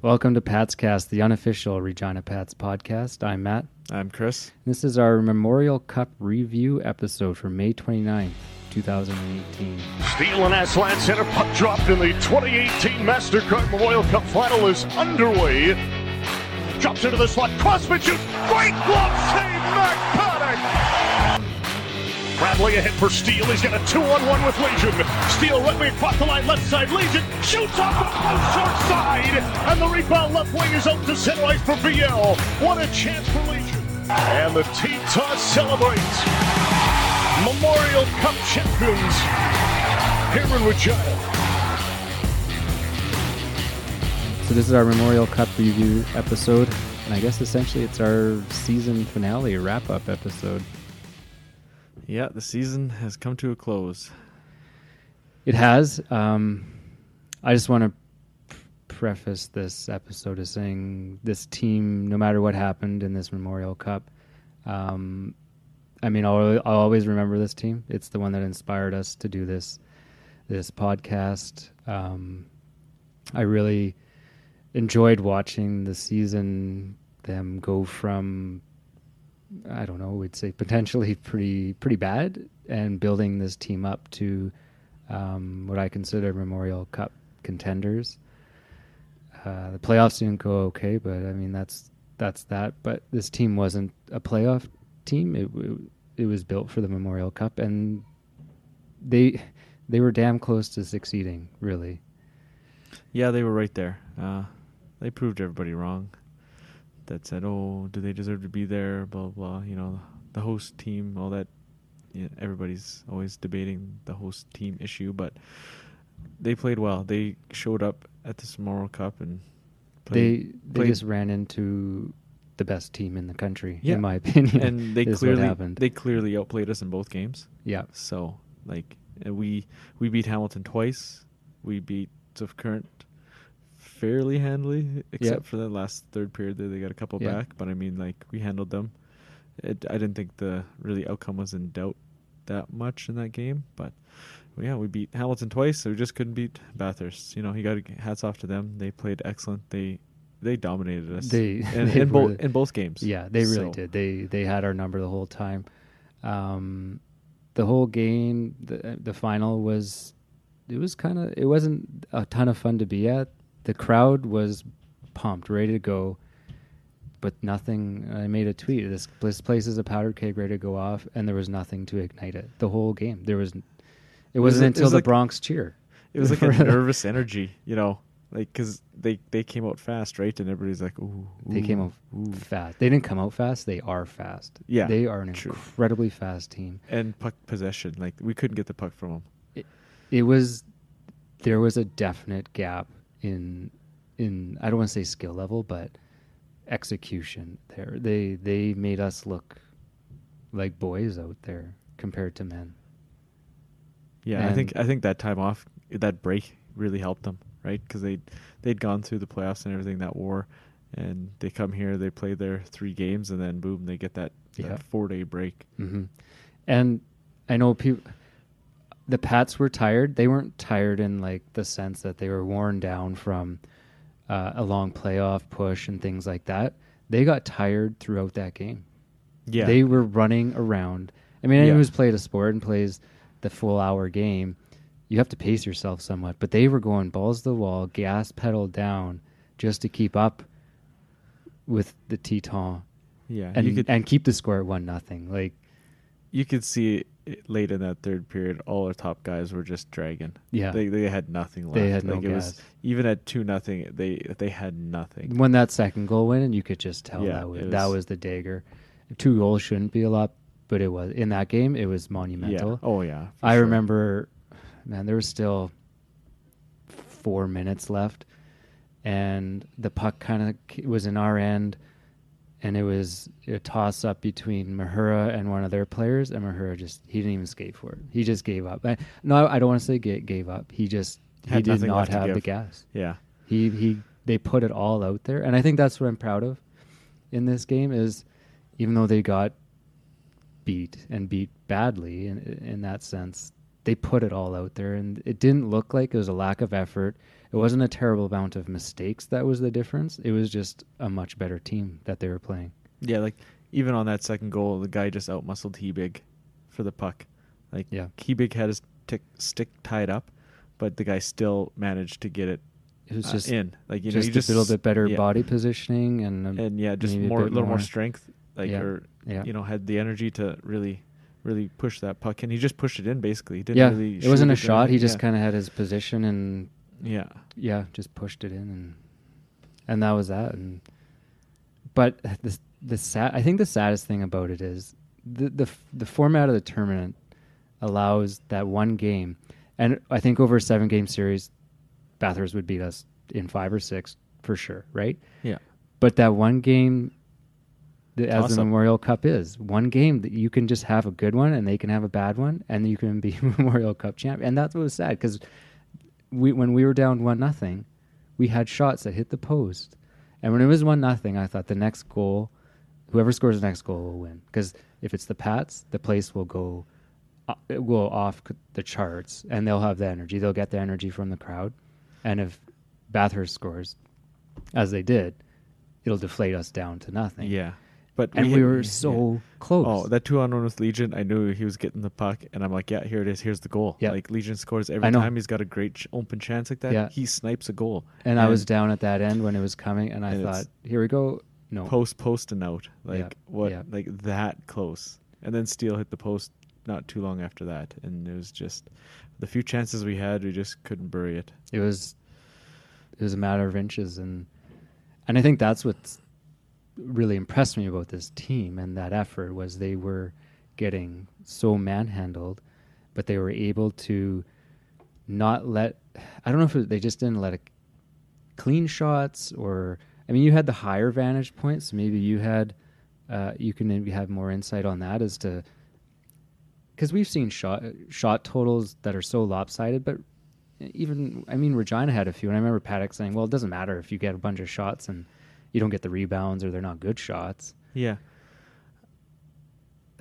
Welcome to Pat's Cast, the unofficial Regina Pats podcast. I'm Matt. I'm Chris. This is our Memorial Cup review episode for May 29th, 2018. Steel and Asselin center puck dropped in the 2018 MasterCard Memorial Cup final is underway. Drops into the slot, Crossman shoots, great glove save, Max Paddock! Bradley ahead for Steel, he's got a two-on-one with Legion. Steel right wing across the line, left side, Legion shoots off the short side, and the rebound left wing is out to center ice for Viel. What a chance for Legion. And the T-Toss celebrates. Memorial Cup champions here in Regina. So, this is our Memorial Cup review episode, and I guess essentially it's our season finale wrap up episode. Yeah, the season has come to a close. It has. Um, I just want to preface this episode as saying this team, no matter what happened in this Memorial Cup, um, I mean, I'll, I'll always remember this team. It's the one that inspired us to do this this podcast. Um, I really enjoyed watching the season. Them go from I don't know, we'd say potentially pretty pretty bad, and building this team up to um, what I consider Memorial Cup contenders. Uh, the playoffs didn't go okay, but I mean that's that's that. But this team wasn't a playoff team. It it, it was built for the Memorial Cup, and they they were damn close to succeeding. Really, Yeah, they were right there. Uh, they proved everybody wrong. That said, oh, do they deserve to be there? Blah blah. You know, the host team, all that. Yeah, everybody's always debating the host team issue, but they played well. They showed up at this Memorial Cup and they played, they played- just ran into the best team in the country, Yeah. in my opinion. and they clearly they clearly outplayed us in both games. yeah, So like we we beat Hamilton twice. We beat Swift Current fairly handily, except Yep. for the last third period that they got a couple Yeah. back. But I mean, like we handled them. It, I didn't think the really outcome was in doubt that much in that game, but well, yeah, we beat Hamilton twice, so we just couldn't beat Bathurst. You know, he got hats off to them. They played excellent. They they dominated us. They- in, they in both in both games. Yeah, they really So- did. They they had our number the whole time. Um, the whole game, the the final was, it was kind of, it wasn't a ton of fun to be at. The crowd was pumped, ready to go, but nothing. I made a tweet. This this place is a powder keg, ready to go off, and there was nothing to ignite it. The whole game, there was. It was wasn't it until was the like- Bronx cheer. It was like a nervous energy, you know, like because they they came out fast, right? And everybody's like, "Ooh." They came out ooh. fast. They didn't come out fast. They are fast. Yeah, they are an true. incredibly fast team. and puck possession. Like we couldn't get the puck from them. it was there was a definite gap in in I don't want to say skill level, but execution there. They they made us look like boys out there compared to men. Yeah, I think I think that time off, that break really helped them, right? Because they they'd gone through the playoffs and everything that war, and they come here, they play their three games, and then boom, they get that, Yeah. that four day break. hmm And I know people. The Pats were tired. They weren't tired in like the sense that they were worn down from uh, a long playoff push and things like that. They got tired throughout that game. Yeah, They were running around. I mean, anyone Yeah. who's played a sport and plays the full hour game, you have to pace yourself somewhat. But they were going balls to the wall, gas pedal down, just to keep up with the Titan yeah, and and keep the score at one nothing. Like, you could see late in that third period, all our top guys were just dragging. yeah, They they had nothing left. They had no like it was gas. even at two nothing. They they had nothing. when that second goal went in, you could just tell Yeah, that was, it that was- was the dagger. Two goals shouldn't be a lot, but it was in that game. It was monumental. Yeah. Oh yeah. I sure. remember, man, there was still four minutes left, and the puck kind of was in our end, and it was a toss up between Mahura and one of their players, and Mahura just he didn't even skate for it. He just gave up. I, no, I don't want to say ga- gave up. He just he Had did not have the gas. Yeah. He he they put it all out there, and I think that's what I'm proud of in this game is even though they got beat and beat badly in in that sense, they put it all out there, and it didn't look like it was a lack of effort. It wasn't a terrible amount of mistakes that was the difference. It was just a much better team that they were playing. Yeah, like even on that second goal, the guy just outmuscled Hebig for the puck. Like Yeah. Hebig had his tick, stick tied up, but the guy still managed to get it It was uh, just in. Like you know, just you just a little bit better yeah. body positioning and, um, and yeah, just more, a little more more. strength. Like Yeah. or yeah. you know, had the energy to really, really push that puck, and he just pushed it in. Basically, he didn't yeah, really. it wasn't a shot. He just kind of had his position and yeah. yeah, just pushed it in and and that was that. And but the the sad, I think the saddest thing about it is the the the format of the tournament allows that one game, and I think over a seven game series, Bathurst would beat us in five or six for sure, right? Yeah. But that one game, the, as the Memorial Cup is, one game that you can just have a good one and they can have a bad one, and you can be Memorial Cup champ. And that's what was sad because we when we were down one nothing, we had shots that hit the post, and when it was one nothing, I thought the next goal, whoever scores the next goal will win. Because if it's the Pats, the place will go, uh, it will off the charts, and they'll have the energy. They'll get the energy from the crowd, and if Bathurst scores, as they did, it'll deflate us down to nothing. Yeah. But and we, hit- were yeah. so close. Oh, that two on one with Legion, I knew he was getting the puck, and I'm like, yeah, here it is. Here's the goal. Yeah. Like Legion scores every time he's got a great ch- open chance like that. Yeah. He snipes a goal. and I was down at that end when it was coming, and I And thought, here we go. No, post post and out like Yeah, what yeah. like that close and then Steel hit the post not too long after that and it was just the few chances we had we just couldn't bury it it was it was a matter of inches and and I think that's what's really impressed me about this team and that effort was they were getting so manhandled but they were able to not let I don't know if it, they just didn't let clean shots or I mean you had the higher vantage point so maybe you had uh, you can maybe have more insight on that as to because we've seen shot shot totals that are so lopsided but even I mean Regina had a few, and I remember Paddock saying, "Well, it doesn't matter if you get a bunch of shots and you don't get the rebounds or they're not good shots." yeah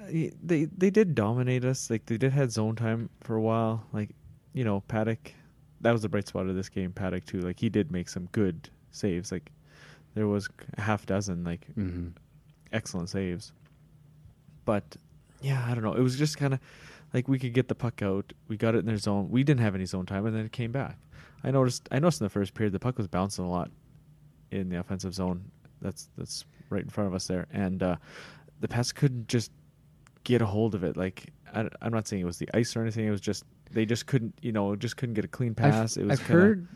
Uh, they they did dominate us like they did had zone time for a while like you know Paddock that was the bright spot of this game Paddock too like he did make some good saves like there was a half dozen like hmm excellent saves. But yeah, I don't know. It was just kind of like we could get the puck out. We got it in their zone. We didn't have any zone time, and then it came back. I noticed. I noticed in the first period the puck was bouncing a lot in the offensive zone. That's that's right in front of us there, and uh, the pass couldn't just get a hold of it. Like I, am not saying it was the ice or anything. It was just they just couldn't. You know, just couldn't get a clean pass. I've, it was I've kinda- heard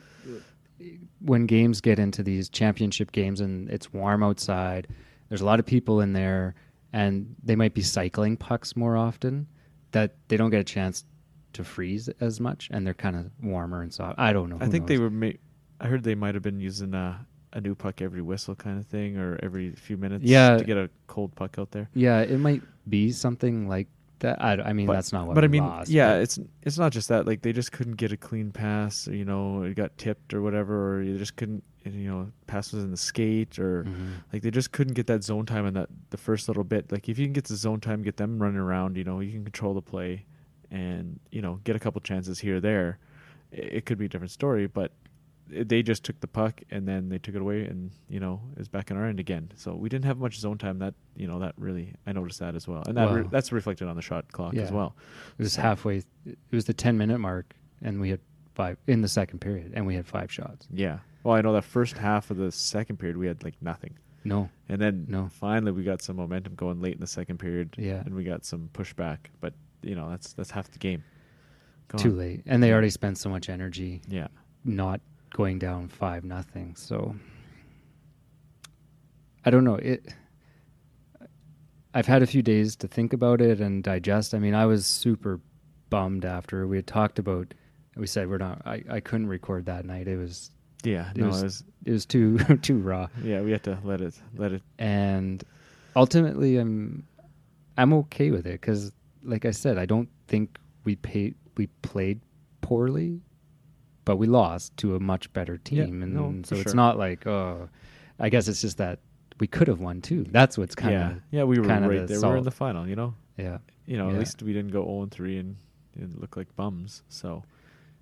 when games get into these championship games and it's warm outside, there's a lot of people in there, and they might be cycling pucks more often. That they don't get a chance to freeze as much, and they're kind of warmer and soft. I don't know. I think they were. Ma- I heard they might have been using a, a new puck every whistle kind of thing, or every few minutes. Yeah. to get a cold puck out there. Yeah, it might be something like that. I, I mean, but, that's not what. But I mean, lost, yeah, but- it's it's not just that. Like they just couldn't get a clean pass. You know, it got tipped or whatever, or you just couldn't. You know, pass was in the skate, or Mhm. like they just couldn't get that zone time in that the first little bit. Like if you can get the zone time, get them running around. You know, you can control the play, and you know, get a couple chances here or there. It, it could be a different story, but they just took the puck and then they took it away, and you know, was back in our end again. So we didn't have much zone time. That you know, that really I noticed that as well, and that re- that's reflected on the shot clock as well. It was So- halfway. It was the ten minute mark, and we had five in the second period, and we had five shots. Yeah. Well, I know that first half of the second period we had like nothing, No, and then No. finally we got some momentum going late in the second period. Yeah. and we got some pushback, but you know that's that's half the game. Go too on. late, and they already spent so much energy Yeah, not going down five nothing. So I don't know it. I've had a few days to think about it and digest. I mean, I was super bummed after we had talked about. We said we're not. I, I couldn't record that night. It was yeah. It no, was- it was, it was too too raw. yeah. We had to let it let it. and ultimately i'm i'm okay with it because like i said i don't think we paid we played poorly but we lost to a much better Yeah, team and no, so it's sure. not like oh i guess it's just that we could have won too that's what's kind of yeah. We were right the there. We were in the final. You know, yeah you know. Yeah. At least we didn't go zero and three and it looked like bums. So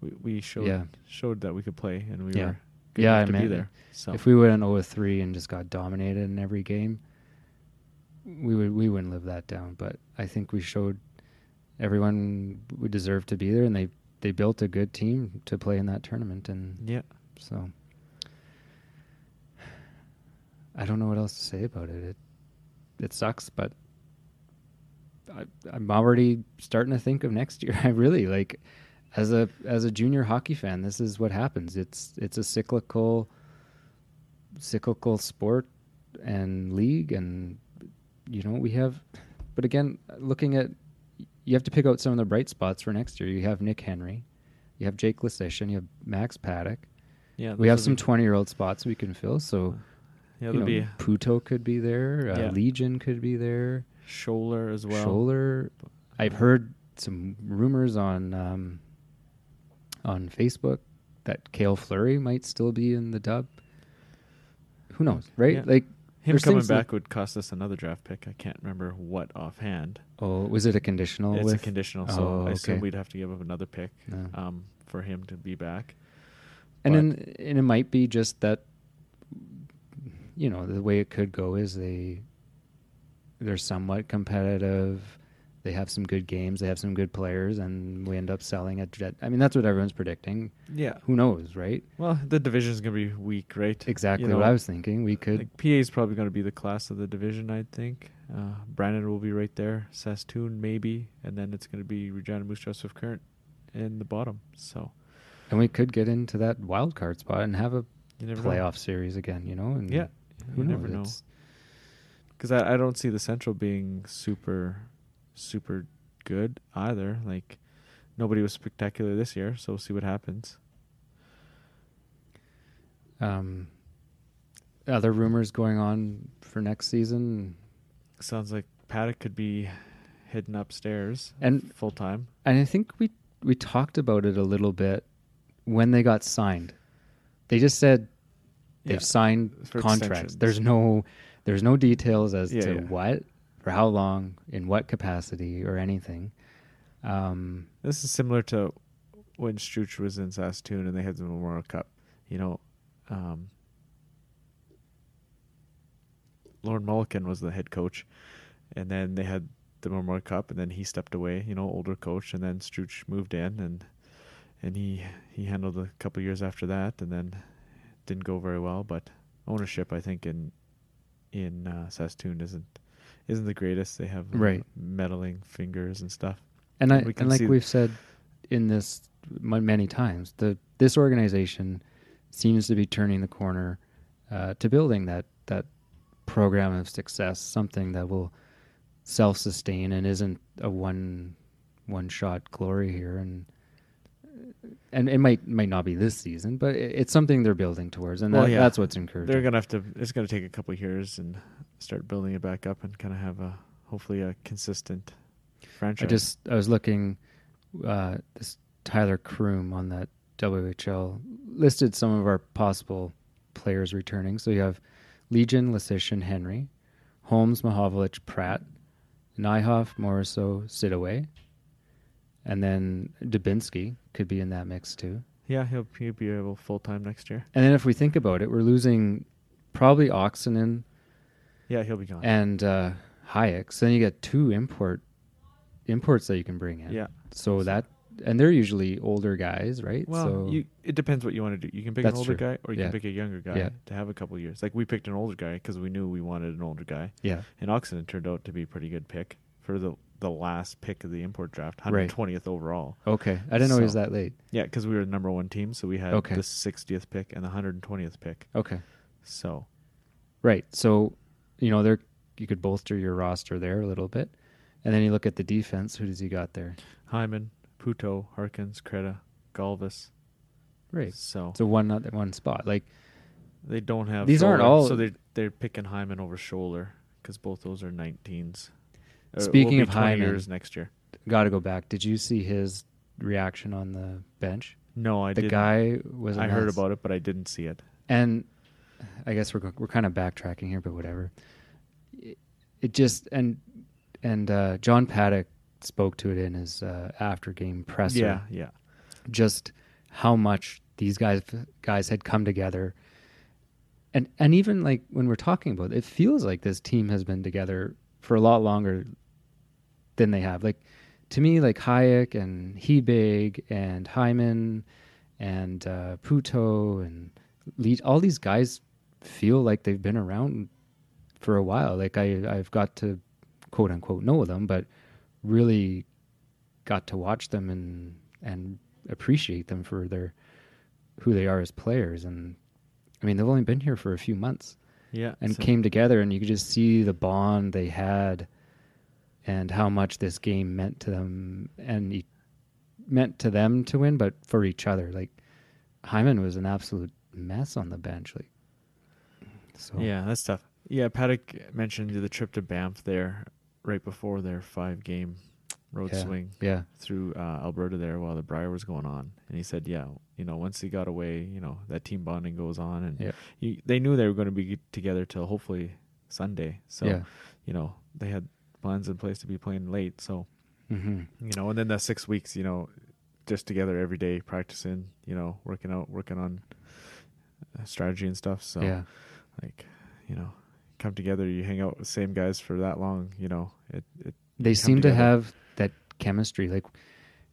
we we showed Yeah. showed that we could play and we Yeah. were good Yeah, to be there. So If we went 0 3 and just got dominated in every game, we would we wouldn't live that down. But I think we showed everyone we deserve to be there, and they they built a good team to play in that tournament, and yeah, so I don't know what else to say about it. It it sucks, but I, I'm already starting to think of next year. I really like as a as a junior hockey fan. This is what happens. It's it's a cyclical cyclical sport and league, and you know we have. But again, looking at you have to pick out some of the bright spots for next year. You have Nick Henry, you have Jake Leschyshyn, you have Max Paddock. yeah. We have some twenty-year-old spots we can fill. So yeah, you know, be Puto could be there. Uh, Yeah. Legion could be there. Scholler as well. Scholler. I've heard some rumors on um, on Facebook that Cale Fleury might still be in the dub. Who knows, right? Yeah. Like, Him there's coming things that- back would cost us another draft pick. I can't remember what offhand. oh, was it a conditional? it's with? a conditional, so Oh, I assume we'd have to give up another pick No. um, for him to be back. and but- then and it might be just that you know the way it could go is they they're somewhat competitive they have some good games they have some good players and we end up selling at jet i mean that's what everyone's predicting Yeah. who knows right Well, the division's gonna be weak, right? exactly You what i was thinking we could Like, PA is probably going to be the class of the division, I think. Uh, Brandon will be right there. Saskatoon maybe, and then it's going to be Regina Moose Jaw Swift Current in the bottom. So and we could get into that wild card spot and have a playoff series again you know and. Yeah, who you knows never know. Because I, I don't see the Central being super, super good either. Like nobody was spectacular this year, so we'll see what happens. um other rumors going on for next season Sounds like Paddock could be hidden upstairs And- full time. and I think we we talked about it a little bit when they got signed. They just said they've Yeah. signed contracts. extensions. There's no there's no details as Yeah, to yeah. what, for how long, in what capacity, or anything. Um, This is similar to when Struch was in Saskatoon and they had the Memorial Cup. You know, um, Lorne Molleken was the head coach, and then they had the Memorial Cup, and then he stepped away. You know, older coach, and then Struch moved in, and and he he handled a couple years after that, and then didn't go very well. But ownership, I think, in in uh, Saskatoon isn't isn't the greatest. They have uh, Right. meddling fingers and stuff. and I We can and like we've said in this many times, the this organization seems to be turning the corner uh, to building that that program of success, something that will self sustain and isn't a one one shot glory here and and it might might not be this season, but it, it's something they're building towards, and Well, that, yeah. that's what's encouraging. They're gonna have to. It's gonna take a couple of years and start building it back up and kind of have a hopefully a consistent franchise. I just I was looking uh, this Tyler Kroom on that WHL listed some of our possible players returning. So you have Legion, Leschyshyn, Henry, Holmes, Mahovlich, Pratt, Nyhoff, Moriso, Sidaway, and then Dubinsky could be in that mix too. yeah, he'll he'll be able full time next year. And then if we think about it, we're losing probably Oksanen Yeah, he'll be gone. and uh, Hajek. So then you get two import imports that you can bring in. yeah. So that and they're usually older guys, right? Well, so you it depends what you want to do. You can pick an older true. guy, or you Yeah. can pick a younger guy Yeah. to have a couple of years. Like we picked an older guy because we knew we wanted an older guy, yeah, and Oksanen turned out to be a pretty good pick for the the last pick of the import draft, Right. 120th overall. okay. I didn't know he was that late. Yeah, because we were the number one team, so we had Okay. the 60th pick and the 120th pick. Okay, So right. So you know, there you could bolster your roster there a little bit, and then you look at the defense. Who does he got there? Hyman, Puto, Harkins, Creta, Galvis. Right. So So one other one spot. Like they don't have These aren't all- So they they're picking Hyman over Scholler because both those are 19s. Uh, Speaking of be 20 Hyman- years next year. got to go back. Did you see his reaction on the bench? No, I the didn't. guy was. I heard about it, but I didn't see it. and I guess we're we're kind of backtracking here, but whatever. It, it just and and uh, John Paddock spoke to it in his uh, after game presser. Yeah, yeah, just how much these guys guys had come together and and even like when we're talking about it, it feels like this team has been together for a lot longer than they have like to me like Hajek and Hebig and Hyman and uh, Puto and Lee, all these guys feel like they've been around for a while like I I've got to quote unquote know them but really got to watch them and and appreciate them for their who they are as players. And I mean, they've only been here for a few months yeah. and so- came together, and you could just see the bond they had and how much this game meant to them and e- meant to them to win, but for each other. Like Hyman was an absolute mess on the bench. Like, so Yeah, that's tough. Yeah, Paddock mentioned the trip to Banff there right before their five game road yeah, swing Yeah, through uh, Alberta there while the Brier was going on. And he said, yeah, you know, once he got away, you know, that team bonding goes on. And Yeah. he, they knew they were going to be together till hopefully Sunday. So, yeah. you know, they had plans in place to be playing late. So, hmm you know, and then the six weeks, you know, just together every day, practicing, you know, working out, working on uh, strategy and stuff. So, yeah. Like, you know, come together, you hang out with the same guys for that long, you know, it, it they seem to have that chemistry. Like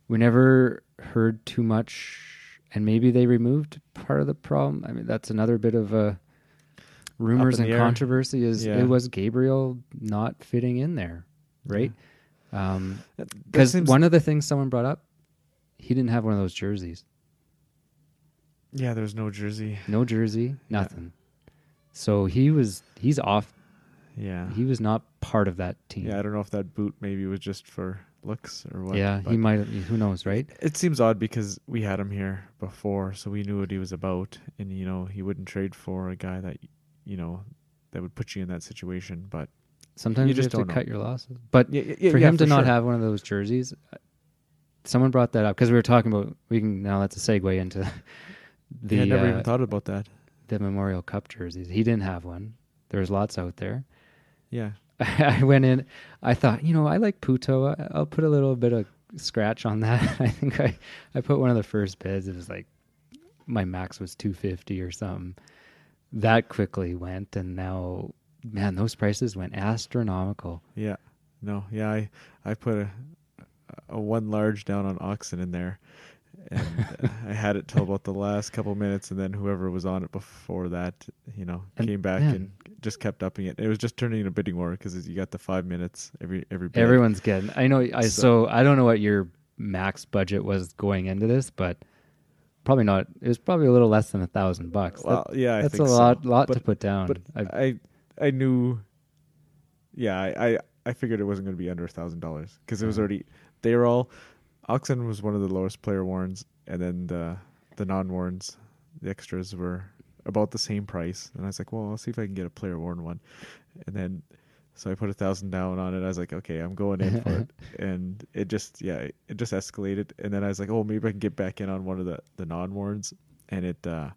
we never heard too much, and maybe they removed part of the problem. I mean, that's another bit of a rumors and air. controversy. Is Yeah. it was Gabrielle not fitting in there, right? Um That- that Because one of the things someone brought up, he didn't have one of those jerseys. yeah, there's no jersey. No jersey, nothing. So he was he's off. Yeah. He was not part of that team. yeah, I don't know if that boot maybe was just for looks or what. yeah, he might. Who knows, right? It seems odd because we had him here before, so we knew what he was about, and you know he wouldn't trade for a guy that, you know, that would put you in that situation. But Sometimes you, just have to don't know. cut your losses. But yeah, yeah, for yeah, him to not have one of those jerseys, uh, someone brought that up because we were talking about. We can now that's a segue into the yeah, I never uh, even thought about that. The Memorial Cup jerseys. He didn't have one. There's lots out there. Yeah, I went in. I thought, you know, I like Puto. I- I'll put a little bit of scratch on that. I think I, I put one of the first bids. It was like my max was two fifty or something. That quickly went, and now, man, those prices went astronomical. yeah, no, yeah. I I put a a one large down on oxen in there, and I had it till about the last couple minutes, and then whoever was on it before that, you know, And, came back man. and just kept upping it. It was just turning into a bidding war because you got the five minutes every every. bid. Everyone's getting. I know. I So- so I don't know what your max budget was going into this, but probably not. It was probably a little less than a thousand bucks. That- Well, yeah, I that's a think so. lot, lot to put down. but I, I I knew. Yeah, I I, I figured it wasn't going to be under a thousand dollars because it was Uh-huh. already they were all. Oxen was one of the lowest player warrants, and then the the non warrants, the extras were about the same price. And I was like, well, I'll see if I can get a player worn one, and then. So I put a thousand down on it. I was like, okay, I'm going in for it, and it just, yeah, it, just escalated. And then I was like, oh, maybe I can get back in on one of the the non warrants, and it, uh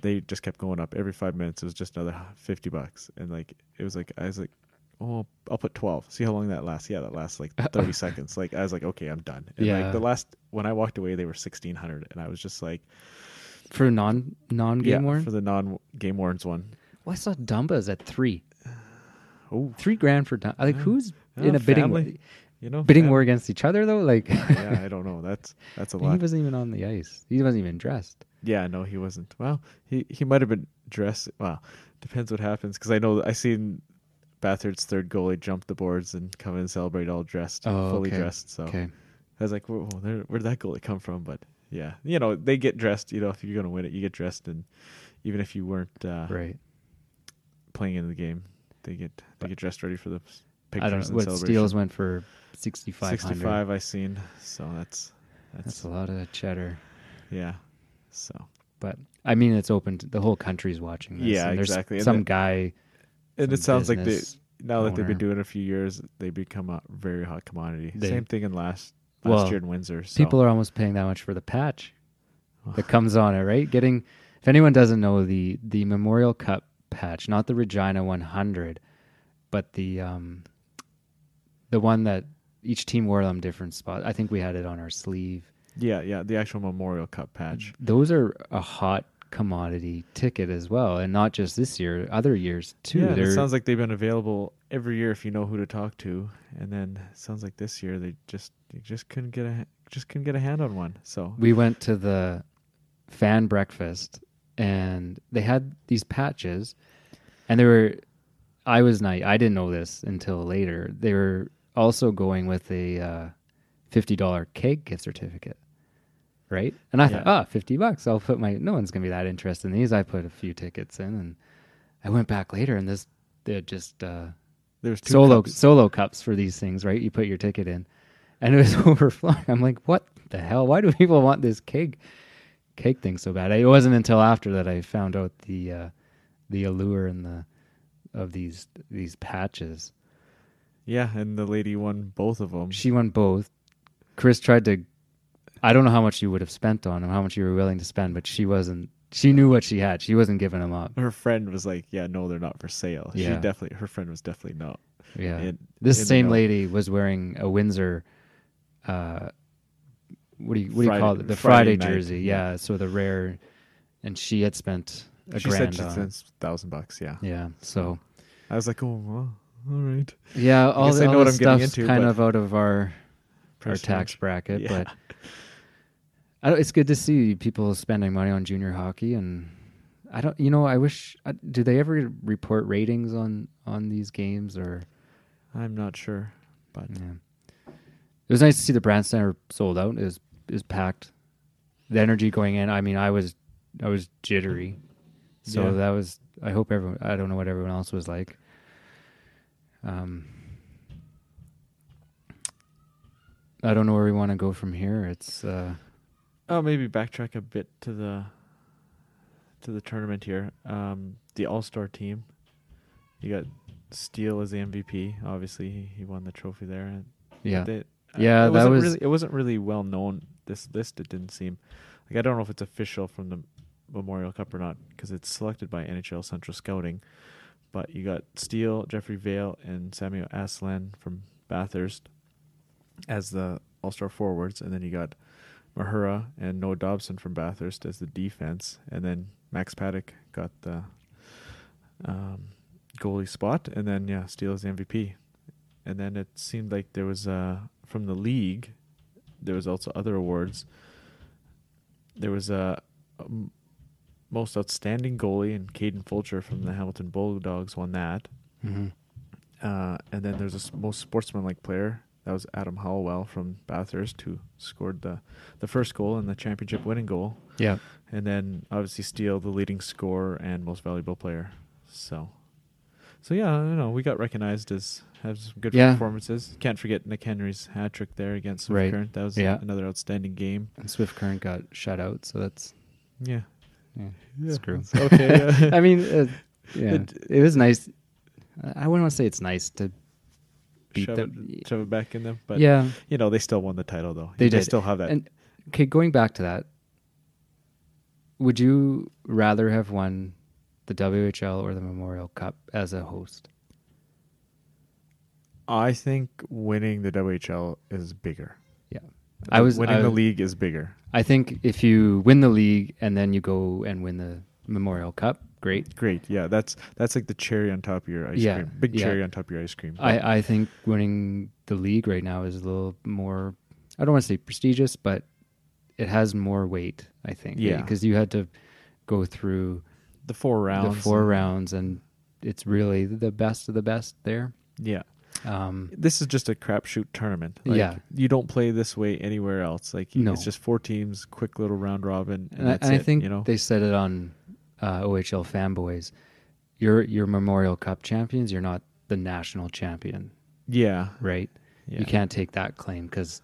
they just kept going up every five minutes. It was just another fifty bucks, and like it was like I was like, oh, I'll put twelve. See how long that lasts. Yeah, that lasts like thirty seconds. Like I was like, okay, I'm done. And Yeah. like the last when I walked away, they were sixteen hundred, and I was just like, for non non yeah, game worn. for the non game warrants one. Well, I saw Dumba's at three. Oh, three grand for Dumba. Like Yeah. who's Yeah, in a bidding war, family. you know, bidding fam- war against each other though? Like yeah, I don't know. That's that's a lot. he wasn't even on the ice. He wasn't even dressed. Yeah, no, he wasn't. Well, he he might have been dressed. Well, depends what happens because I know I seen Bathurst's third goalie jump the boards and come in and celebrate all dressed, Oh, fully okay. dressed. So Okay, I was like, whoa, whoa, where'd that goalie come from? But yeah, you know, they get dressed. You know, if you're gonna win it, you get dressed, and even if you weren't uh, right. playing in the game, they get they get dressed ready for the pictures I don't know and what steals went for sixty five hundred. Sixty-five, I seen. So that's that's, That's a lot of cheddar. yeah. So But I mean, it's open. To, the whole country's watching. This, Yeah, and there's exactly. Some then- guy. And it sounds like they now that they've been doing it a few years, they become a very hot commodity. They- Same thing in last last Well, year in Windsor. So. People are almost paying that much for the patch that comes on it, right? Getting if anyone doesn't know the the Memorial Cup patch, not the Regina 100, but the um the one that each team wore them different spots. I think we had it on our sleeve. Yeah, yeah, the actual Memorial Cup patch. Those are a hot commodity ticket as well, and not just this year, other years too. Yeah, it sounds like they've been available every year if you know who to talk to, and then it sounds like this year they just they just couldn't get a just couldn't get a hand on one. So we went to the fan breakfast and they had these patches and they were i was naive i didn't know this until later they were also going with a uh, $50 cake gift certificate right and i thought Yeah. oh 50 bucks i'll put my no one's gonna be that interested in these i put a few tickets in and i went back later and this they're just uh, there's two solo cups. solo cups for these things, right? You put your ticket in, and it was overflowing. I'm like, what the hell? Why do people want this cake cake thing so bad? It wasn't until after that I found out the uh, the allure and the of these these patches. Yeah, and the lady won both of them. She won both. Chris tried to. I don't know how much you would have spent on them, how much you were willing to spend, but she wasn't. She knew what she had. She wasn't giving them up. her friend was like, "Yeah, no, they're not for sale." She Yeah. definitely, her friend was definitely not. Yeah. in- this in same lady was wearing a Windsor. Uh, what do you what do you call it? The Friday Friday, jersey, yeah. yeah. So the rare, and she had spent a she grand said she spent thousand bucks. Yeah, Yeah. So I was like, "Oh, well, all right." yeah, all, I the, know all what I'm getting into, kind but- of out of our our tax bracket, Yeah. but I don't, it's good to see people spending money on junior hockey and. I don't, you know. I wish. uh, Do they ever report ratings on on these games or? I'm not sure, but Yeah. It was nice to see the Brandt Centre sold out. Was is packed. The energy going in. I mean, I was I was jittery. So Yeah. that was I hope everyone I don't know what everyone else was like. Um I don't know where we want to go from here. It's uh oh, maybe backtrack a bit to the to the tournament here. Um, the All Star team. You got Steel as the MVP. Obviously, he, he won the trophy there. Yeah. They, uh, Yeah, it that wasn't was- really, it wasn't really well known. This list it didn't seem like I don't know if it's official from the Memorial Cup or not because it's selected by NHL Central Scouting. But you got Steel, Jeffrey Viel, and Samuel Asselin from Bathurst as the All Star forwards, and then you got Mahura and Noah Dobson from Bathurst as the defense, and then Max Paddock got the um, goalie spot, and then yeah, Steel is the MVP. And then it seemed like there was uh, from the league, there was also other awards. There was a um, most outstanding goalie, and Kaden Fulcher from the Hamilton Bulldogs won that. Mhm. Uh, and then there's a most sportsmanlike player. That was Adam Holwell from Bathurst, who scored the the first goal and the championship winning goal. Yeah. And then obviously Steel, the leading scorer and most valuable player. So, so yeah, you know, we got recognized as have some good Yeah. performances. Can't forget Nick Henry's hat trick there against Swift Right. Current. That was Yeah. another outstanding game. And Swift Current got shut out, so that's Yeah. yeah, Yeah, screw. it's okay, yeah. I mean, uh, yeah, It- it, was nice. I wouldn't want to say it's nice to beat Shove them. it, shove it back in them, but yeah, you know they still won the title though. They did. still have that. And okay, going back to that, would you rather have won the WHL or the Memorial Cup as a host? I think winning the WHL is bigger. Yeah. I was- winning I the league is bigger. I think if you win the league and then you go and win the Memorial Cup, great. Great, yeah. That's that's like the cherry on top of your ice Yeah, cream. Big yeah. cherry on top of your ice cream. I, I think winning the league right now is a little more, I don't want to say prestigious, but it has more weight, I think. Yeah. Because you had to go through the four rounds. the four and- rounds and it's really the best of the best there. Yeah. Um, This is just a crapshoot tournament. Like, Yeah. You don't play this way anywhere else. Like No. it's just four teams, quick little round robin, and, and I, and I it, think you know. they said it on uh, OHL fanboys. You're you're Memorial Cup champions. You're not the national champion, yeah. right? Yeah. You can't take that claim because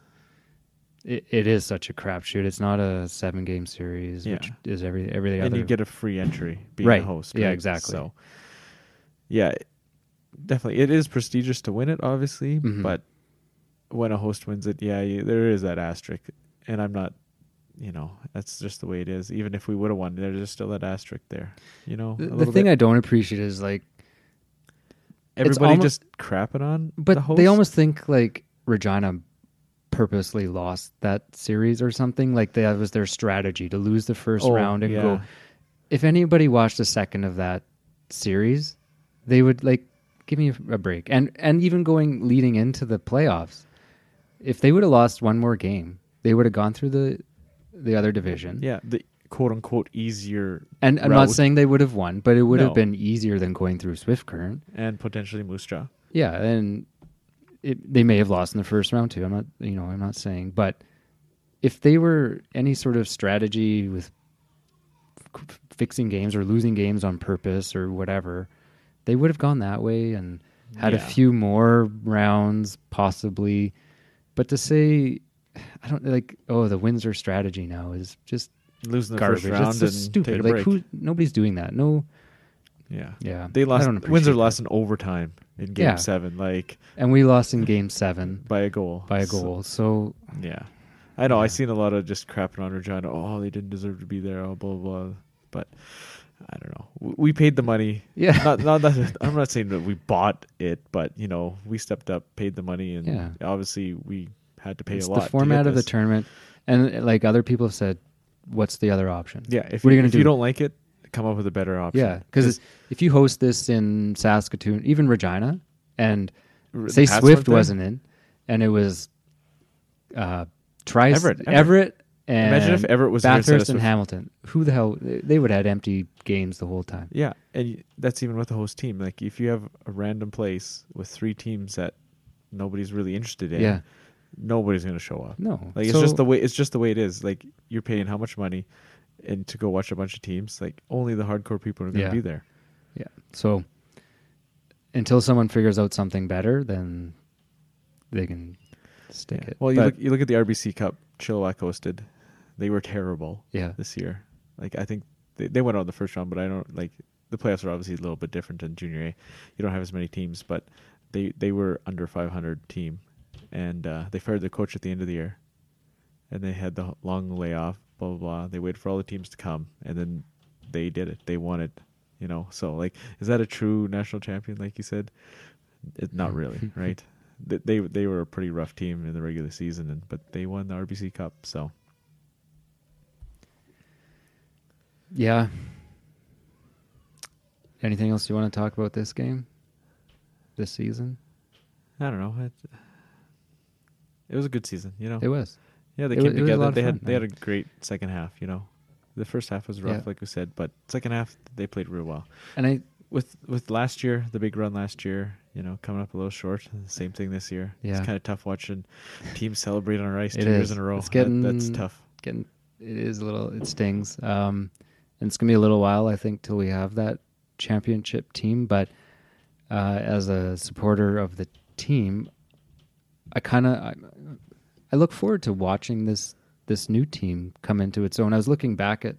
it, it is such a crapshoot. It's not a seven game series, which is every every and other. you get a free entry being Right. a host. Yeah, exactly. So, yeah, definitely, it is prestigious to win it, obviously. Mhm. But when a host wins it, yeah, you, there is that asterisk, and I'm not. You know, that's just the way it is. Even if we would have won, there's just still that asterisk there. You know, the, the thing bit. I don't appreciate is like, everybody almo- just crapping on, but the they almost think like Regina purposely lost that series or something. Like that was their strategy to lose the first Oh, round and yeah. go. If anybody watched a second of that series, they would like give me a break. And and even going leading into the playoffs, if they would have lost one more game, they would have gone through the the other division. Yeah, the quote unquote easier And I'm not saying they would have won, but it would No. have been easier than going through Swift Current. and potentially Moose Jaw. Yeah, and it, they may have lost in the first round too. I'm not, you know, I'm not saying, but if they were any sort of strategy with f- fixing games or losing games on purpose or whatever, they would have gone that way and had a few more rounds possibly. But to say, I don't like, oh, the Windsor strategy now is just Losing the garbage. first round It's so and stupid. Like break. who? Nobody's doing that. No. Yeah, Yeah, they lost. Windsor that. lost in overtime in Game Yeah. Seven, like and we lost in Game Seven by a goal. by a goal. So yeah, I know. Yeah. I seen a lot of just crapping on Regina. Oh, they didn't deserve to be there. Oh, blah blah. blah. But I don't know. We, we paid the money. yeah, Not, not that, I'm not saying that we bought it, but you know, we stepped up, paid the money, and Yeah. obviously we had to pay it's a lot. the format of the tournament, and like other people have said, what's the other option? Yeah, if What are you, you gonna if you do? don't like it, come up with a better option. Yeah, because if you host this in Saskatoon, even Regina, and say Swift wasn't in, and it was uh, Trice, Everett, Everett, Everett. and Imagine if Everett was there instead of Bathurst and Hamilton. Who the hell? They would have had empty games the whole time. Yeah, and that's even with the host team. Like if you have a random place with three teams that nobody's really interested in, Yeah, nobody's going to show up. no, Like it's So- just the way it's just the way it is. Like you're paying how much money and to go watch a bunch of teams, like only the hardcore people are going to Yeah. be there. Yeah. So until someone figures out something better, then they can stick Yeah. it. Well, you But- look you look at the RBC Cup Chilliwack hosted. They were terrible yeah, this year. Like I think they they went out in the first round, but I don't like the playoffs are obviously a little bit different than junior A. You don't have as many teams, but they they were under 500 team, and uh, they fired their coach at the end of the year, and they had the long layoff. Blah blah blah. They waited for all the teams to come, and then they did it. They won it. You know, so like, is that a true national champion? Like you said, it, not really, right? They, they they were a pretty rough team in the regular season, and but they won the RBC Cup. So yeah. Anything else you want to talk about this game? This season? I don't know. It, it was a good season, you know. It was. Yeah, they It came was together. of They fun, had they had a great second half. You know, the first half was rough, Yeah. like we said, but second half they played real well. And I With with last year, the big run last year, you know, coming up a little short. Same thing this year. Yeah. it's kind of tough watching teams celebrate on our ice It two years in a row. It's That- that's tough. getting it is a little it stings. Um and it's gonna be a little while, I think, till we have that championship team. But uh as a supporter of the team, I kinda I, I look forward to watching this this new team come into its own. I was looking back at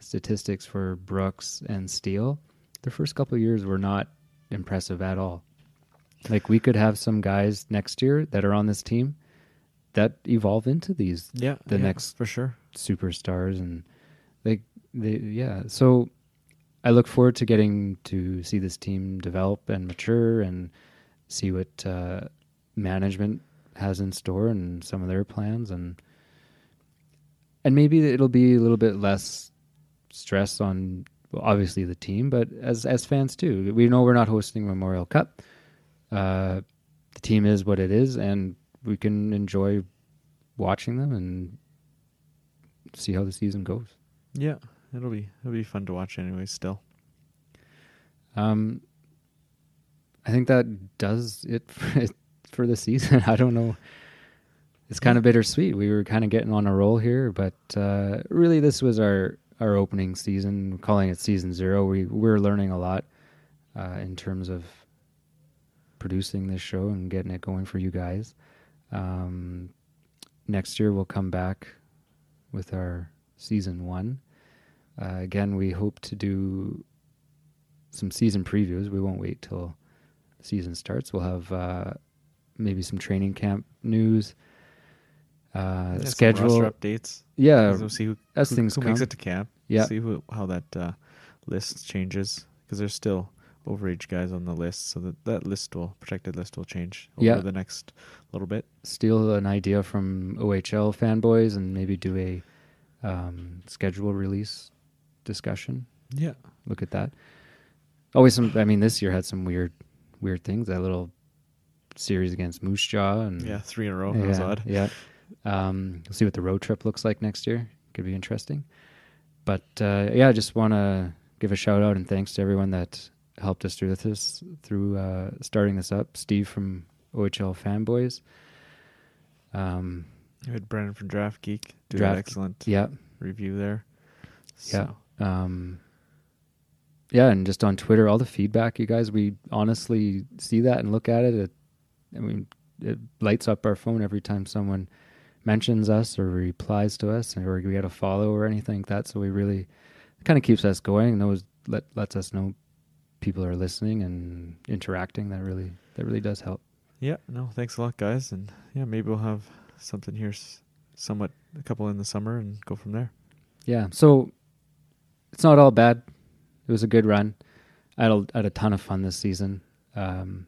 statistics for Brooks and Steel. Their first couple of years were not impressive at all. Like we could have some guys next year that are on this team that evolve into these Yeah, the yeah, next for sure. superstars and they they yeah so i look forward to getting to see this team develop and mature and see what uh, management has in store and some of their plans and and maybe it'll be a little bit less stress on well, obviously the team but as as fans too we know we're not hosting memorial cup uh, the team is what it is and we can enjoy watching them and see how the season goes. Yeah, it'll be it'll be fun to watch anyway. Still, Um, I think that does it for, for the season. I don't know. It's kind of bittersweet. We were kind of getting on a roll here, but uh, really, this was our our opening season. We're calling it season zero. We we're learning a lot uh, in terms of producing this show and getting it going for you guys. Um, next year, we'll come back with our season one. Uh, again, we hope to do some season previews. We won't wait till season starts. We'll have uh, maybe some training camp news, uh, Yeah, schedule. updates. Yeah, we'll see who, as who, things who come. makes it to camp. Yeah. see who, how that uh, list changes because there's still overage guys on the list, so that that list will protected list will change over Yeah. the next little bit. Steal an idea from OHL fanboys and maybe do a um, schedule release discussion. Yeah, Look at that. Always some. I mean, this year had some weird, weird things. That little series against Moose Jaw and yeah, three in a row. That was yeah, odd. Yeah. Um, we'll see what the road trip looks like next year. Could be interesting. But uh, yeah, I just want to give a shout out and thanks to everyone that helped us through this, through uh, starting this up. Steve from OHL Fanboys. Um, We had Brandon from Draft Geek do Draft- an excellent yeah, review there. Yeah. Um, yeah, and just on Twitter, all the feedback, you guys, we honestly see that and look at it. it I mean, it lights up our phone every time someone mentions us or replies to us, or we get a follow or anything like that. So we really kind of keeps us going, and those let lets us know people are listening and interacting. That really that really does help. yeah, no, thanks a lot, guys, and yeah, maybe we'll have something here, somewhat a couple in the summer, and go from there. Yeah. So it's not all bad. It was a good run. I had a, I had a ton of fun this season. Um,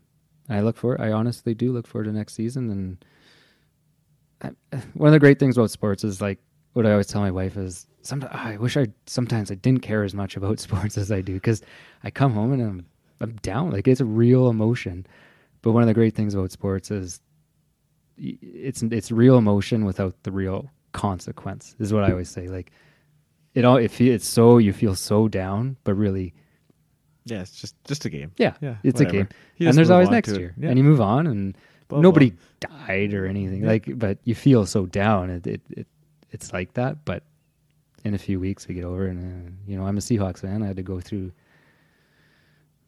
I look for. I honestly do look forward to next season. And I, one of the great things about sports is like what I always tell my wife is sometimes I wish I sometimes I didn't care as much about sports as I do because I come home and I'm I'm down. Like it's a real emotion. But one of the great things about sports is it's it's real emotion without the real consequence. Is what I always say. Like it all it it's so you feel so down, but really Yeah, it's just just a game. yeah, Yeah, it's whatever. a game. And there's always next year, Yeah. and you move on, and Blah, nobody blah. died or anything. Yeah. Like, but you feel so down. It, it it it's like that. But in a few weeks, we get over, and uh, you know, I'm a Seahawks fan. I had to go through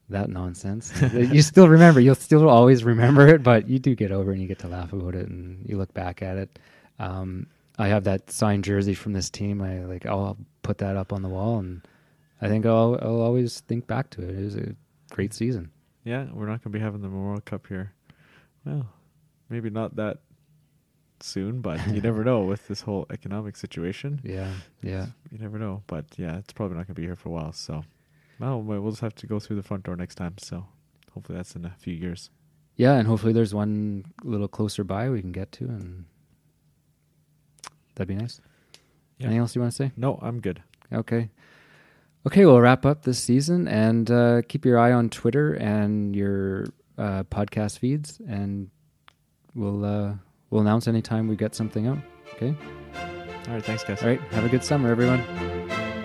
that nonsense. you still remember. You'll still always remember it, but you do get over, and you get to laugh about it, and you look back at it. Um, I have that signed jersey from this team. I like. I'll put that up on the wall, and I think I'll I'll always think back to it. It was a great season. Yeah, we're not going to be having the Memorial Cup here. Well, maybe not that soon, but you never know with this whole economic situation. Yeah, yeah. You never know, but yeah, it's probably not going to be here for a while. So, well, we- we'll just have to go through the front door next time. So, hopefully, that's in a few years. Yeah, and hopefully there's one little closer by we can get to, and that'd be nice. Yeah. Anything else you want to say? No, I'm good. Okay. Okay, we'll wrap up this season and uh, keep your eye on Twitter and your uh, podcast feeds, and we'll uh, we'll announce anytime we get something out. Okay. All right, thanks, guys. All right. Have a good summer, everyone.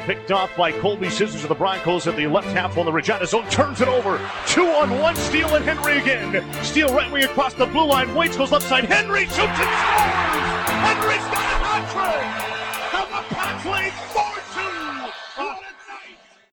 Picked off by Colby Sissons of the Broncos at the left half on the Regina zone. Turns it over. Two on one. Steel and Henry again. Steel right wing across the blue line. Waits goes left side. Henry shoots and scores. Henry's got a hat trick. And the Pats lead